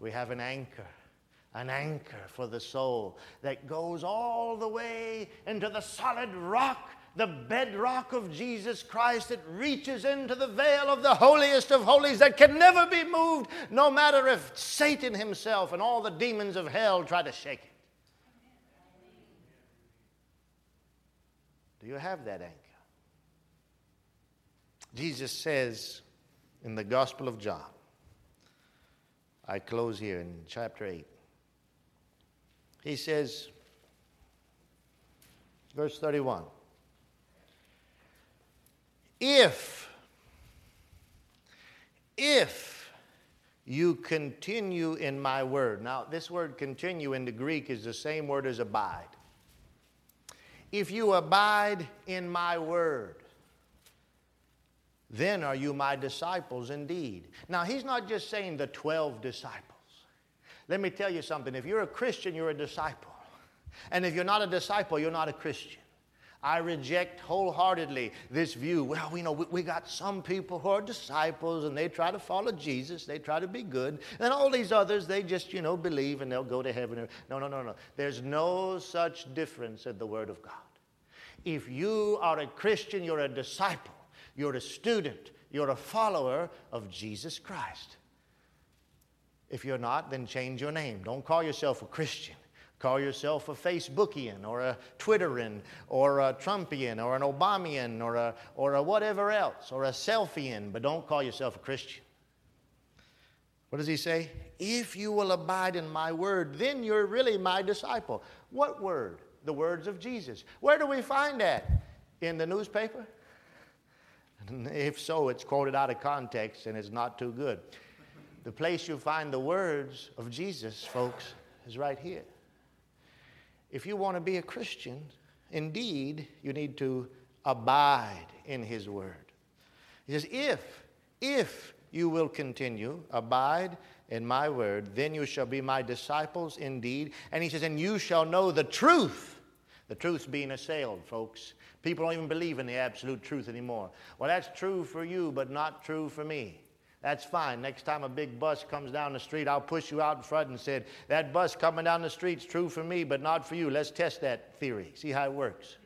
We have an anchor, an anchor for the soul that goes all the way into the solid rock, the bedrock of Jesus Christ that reaches into the veil of the holiest of holies that can never be moved, no matter if Satan himself and all the demons of hell try to shake it. Do you have that anchor? Jesus says in the Gospel of John, I close here in chapter 8. He says, verse 31 If, if you continue in my word. Now, this word continue in the Greek is the same word as abide. If you abide in my word, then are you my disciples indeed. Now, he's not just saying the 12 disciples. Let me tell you something. If you're a Christian, you're a disciple. And if you're not a disciple, you're not a Christian. I reject wholeheartedly this view. Well, we know we, we, got some people who are disciples and they try to follow Jesus, they try to be good. And all these others, they just, you know, believe and they'll go to heaven. No, no, no, no. There's no such difference in the Word of God. If you are a Christian, you're a disciple, you're a student, you're a follower of Jesus Christ. If you're not, then change your name. Don't call yourself a Christian. Call yourself a Facebookian or a Twitterian or a Trumpian or an Obamian or a, or a whatever else or a Selfiean, but don't call yourself a Christian. What does he say? If you will abide in my word, then you're really my disciple. What word? The words of Jesus. Where do we find that? In the newspaper? <laughs> If so, it's quoted out of context and it's not too good. The place you find the words of Jesus, folks, is right here. If you want to be a Christian, indeed, you need to abide in His Word. He says, If, if you will continue, abide in my word, then you shall be my disciples indeed. And he says, And you shall know the truth. The truth's being assailed, folks. People don't even believe in the absolute truth anymore. Well, that's true for you, but not true for me. That's fine. Next time a big bus comes down the street, I'll push you out in front and said, that bus coming down the street's true for me, but not for you. Let's test that theory. See how it works.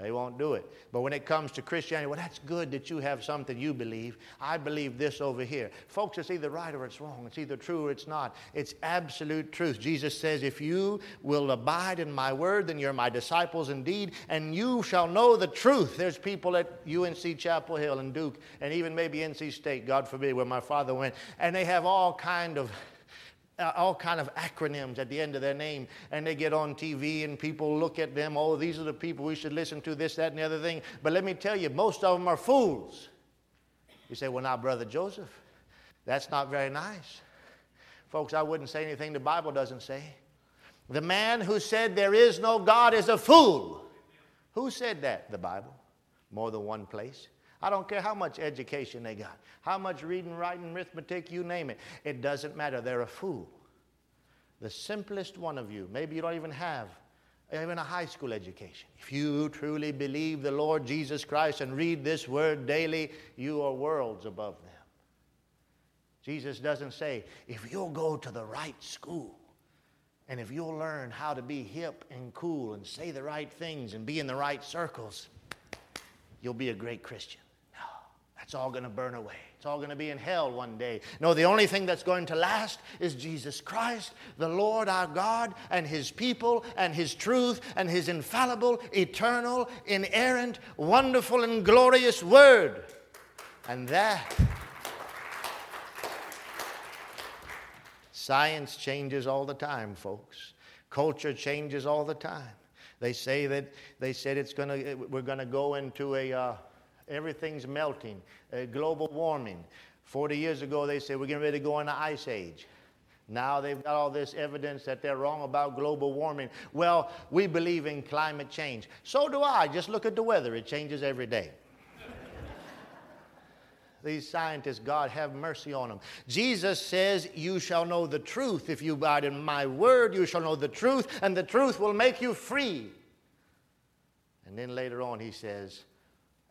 They won't do it. But when it comes to Christianity, well, that's good that you have something you believe. I believe this over here. Folks, it's either right or it's wrong. It's either true or it's not. It's absolute truth. Jesus says, If you will abide in my word, then you're my disciples indeed, and you shall know the truth. There's people at UNC Chapel Hill and Duke, and even maybe NC State, God forbid, where my father went, and they have all kind of uh, all kind of acronyms at the end of their name and they get on tv and people look at them oh these are the people we should listen to this that and the other thing. But let me tell you most of them are fools. You say well now brother joseph that's not very nice. Folks i wouldn't say anything the bible doesn't say. The man who said there is no god is a fool. Who said that? The bible. More than one place I don't care how much education they got, how much reading, writing, arithmetic, you name it. It doesn't matter. They're a fool. The simplest one of you, maybe you don't even have even a high school education. If you truly believe the Lord Jesus Christ and read this word daily, you are worlds above them. Jesus doesn't say, if you'll go to the right school, and if you'll learn how to be hip and cool and say the right things and be in the right circles, you'll be a great Christian. It's all going to burn away. It's all going to be in hell one day. No, the only thing that's going to last is Jesus Christ, the Lord our God, and His people, and His truth, and His infallible, eternal, inerrant, wonderful, and glorious Word. And that. Science changes all the time, folks. Culture changes all the time. They say that they said it's to, we're going to go into a. Uh, everything's melting, uh, global warming. 40 years ago, they said we're getting ready to go into ice age. Now they've got all this evidence that they're wrong about global warming. Well, we believe in climate change. So do I. Just look at the weather, it changes every day. <laughs> These scientists, God have mercy on them. Jesus says, You shall know the truth. If you abide in my word, you shall know the truth, and the truth will make you free. And then later on, he says,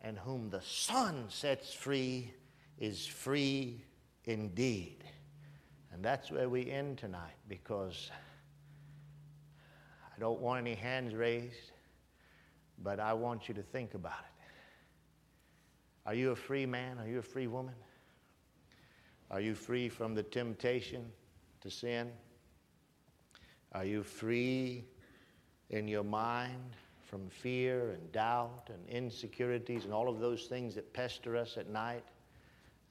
and whom the Son sets free is free indeed. And that's where we end tonight because I don't want any hands raised, but I want you to think about it. Are you a free man? Are you a free woman? Are you free from the temptation to sin? Are you free in your mind from fear and doubt and insecurities and all of those things that pester us at night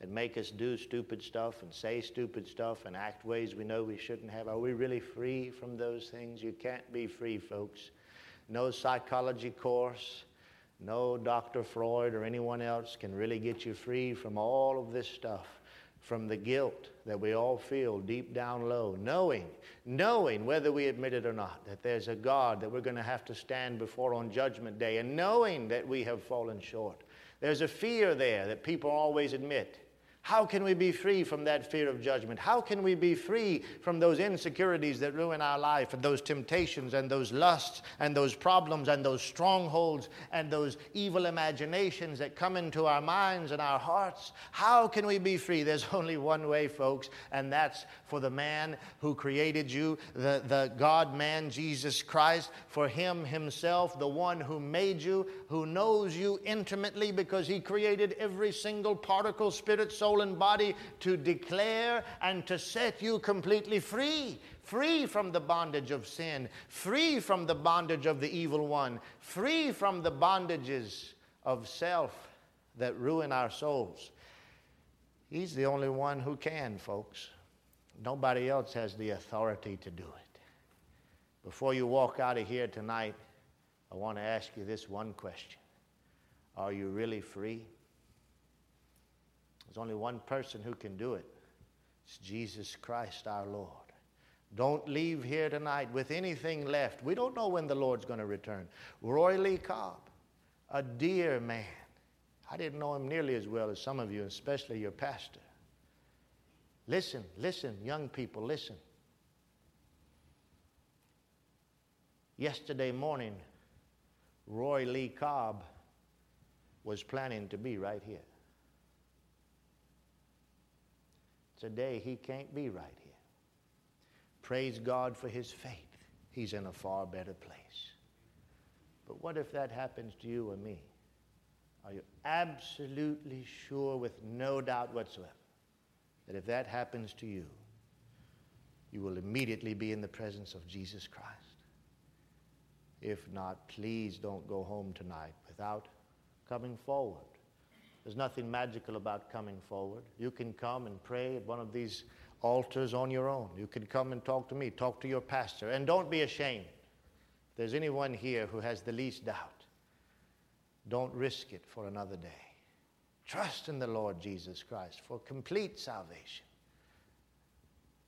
and make us do stupid stuff and say stupid stuff and act ways we know we shouldn't have. Are we really free from those things? You can't be free, folks. No psychology course, no Dr. Freud or anyone else can really get you free from all of this stuff from the guilt that we all feel deep down low, knowing, knowing whether we admit it or not, that there's a God that we're going to have to stand before on Judgment Day, and knowing that we have fallen short. There's a fear there that people always admit. How can we be free from that fear of judgment? How can we be free from those insecurities that ruin our life and those temptations and those lusts and those problems and those strongholds and those evil imaginations that come into our minds and our hearts? How can we be free? There's <laughs> only one way, folks, and that's for the man who created you, the, the God man, Jesus Christ, for Him Himself, the one who made you, who knows you intimately because He created every single particle, spirit, soul, and body to declare and to set you completely free. Free from the bondage of sin, free from the bondage of the evil one, free from the bondages of self that ruin our souls. He's the only one who can, folks. Nobody else has the authority to do it. Before you walk out of here tonight, I want to ask you this one question Are you really free? There's only one person who can do it. It's Jesus Christ our Lord. Don't leave here tonight with anything left. We don't know when the Lord's going to return. Roy Lee Cobb, a dear man. I didn't know him nearly as well as some of you, especially your pastor. Listen, listen, young people, listen. Yesterday morning, Roy Lee Cobb was planning to be right here. Today, he can't be right here. Praise God for his faith. He's in a far better place. But what if that happens to you or me? Are you absolutely sure, with no doubt whatsoever, that if that happens to you, you will immediately be in the presence of Jesus Christ? If not, please don't go home tonight without coming forward there's nothing magical about coming forward. You can come and pray at one of these altars on your own. You can come and talk to me, talk to your pastor. And don't be ashamed. If there's anyone here who has the least doubt, don't risk it for another day. Trust in the Lord Jesus Christ for complete salvation.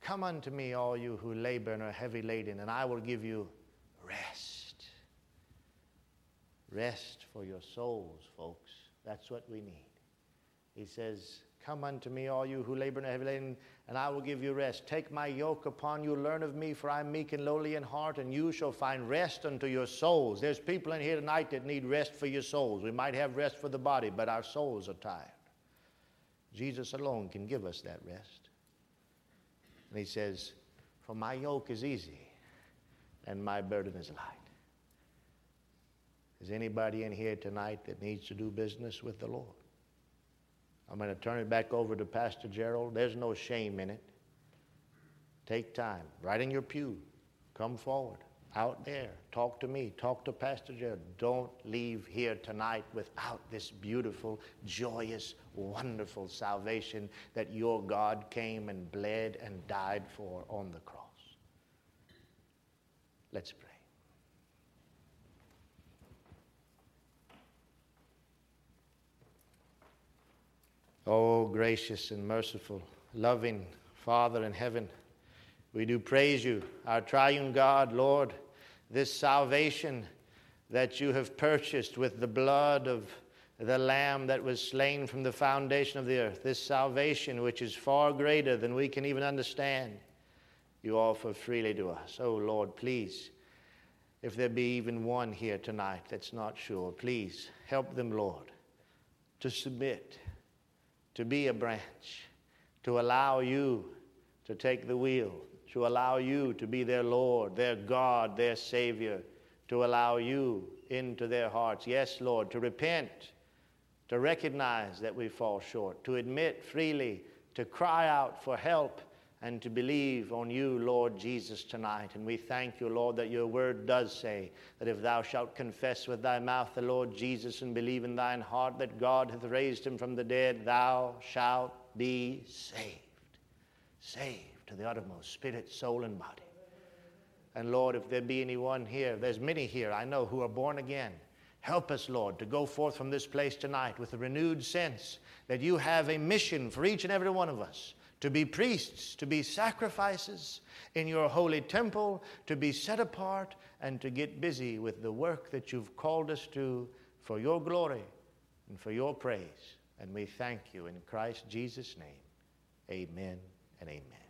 Come unto me, all you who labor and are heavy laden, and I will give you rest. Rest for your souls, folks. That's what we need. He says, Come unto me, all you who labor and are heavy laden, and I will give you rest. Take my yoke upon you, learn of me, for I am meek and lowly in heart, and you shall find rest unto your souls. There's people in here tonight that need rest for your souls. We might have rest for the body, but our souls are tired. Jesus alone can give us that rest. And he says, For my yoke is easy, and my burden is light. Is anybody in here tonight that needs to do business with the Lord? I'm going to turn it back over to Pastor Gerald. There's no shame in it. Take time. Right in your pew. Come forward. Out there. Talk to me. Talk to Pastor Gerald. Don't leave here tonight without this beautiful, joyous, wonderful salvation that your God came and bled and died for on the cross. Let's pray. Oh, gracious and merciful, loving Father in heaven, we do praise you, our triune God, Lord, this salvation that you have purchased with the blood of the Lamb that was slain from the foundation of the earth, this salvation which is far greater than we can even understand, you offer freely to us. Oh, Lord, please, if there be even one here tonight that's not sure, please help them, Lord, to submit to be a branch, to allow you to take the wheel, to allow you to be their Lord, their God, their Savior, to allow you into their hearts. Yes, Lord, to repent, to recognize that we fall short, to admit freely, to cry out for help and to believe on you, Lord Jesus, tonight. And we thank you, Lord, that your word does say that if thou shalt confess with thy mouth the Lord Jesus and believe in thine heart that God hath raised him from the dead, thou shalt be saved. Saved to the uttermost, spirit, soul, and body. And Lord, if there be anyone here, there's many here I know who are born again. Help us, Lord, to go forth from this place tonight with a renewed sense that you have a mission for each and every one of us to be priests, to be sacrifices in your holy temple, to be set apart, and to get busy with the work that you've called us to for your glory and for your praise And we thank you in Christ Jesus' name. Amen and amen.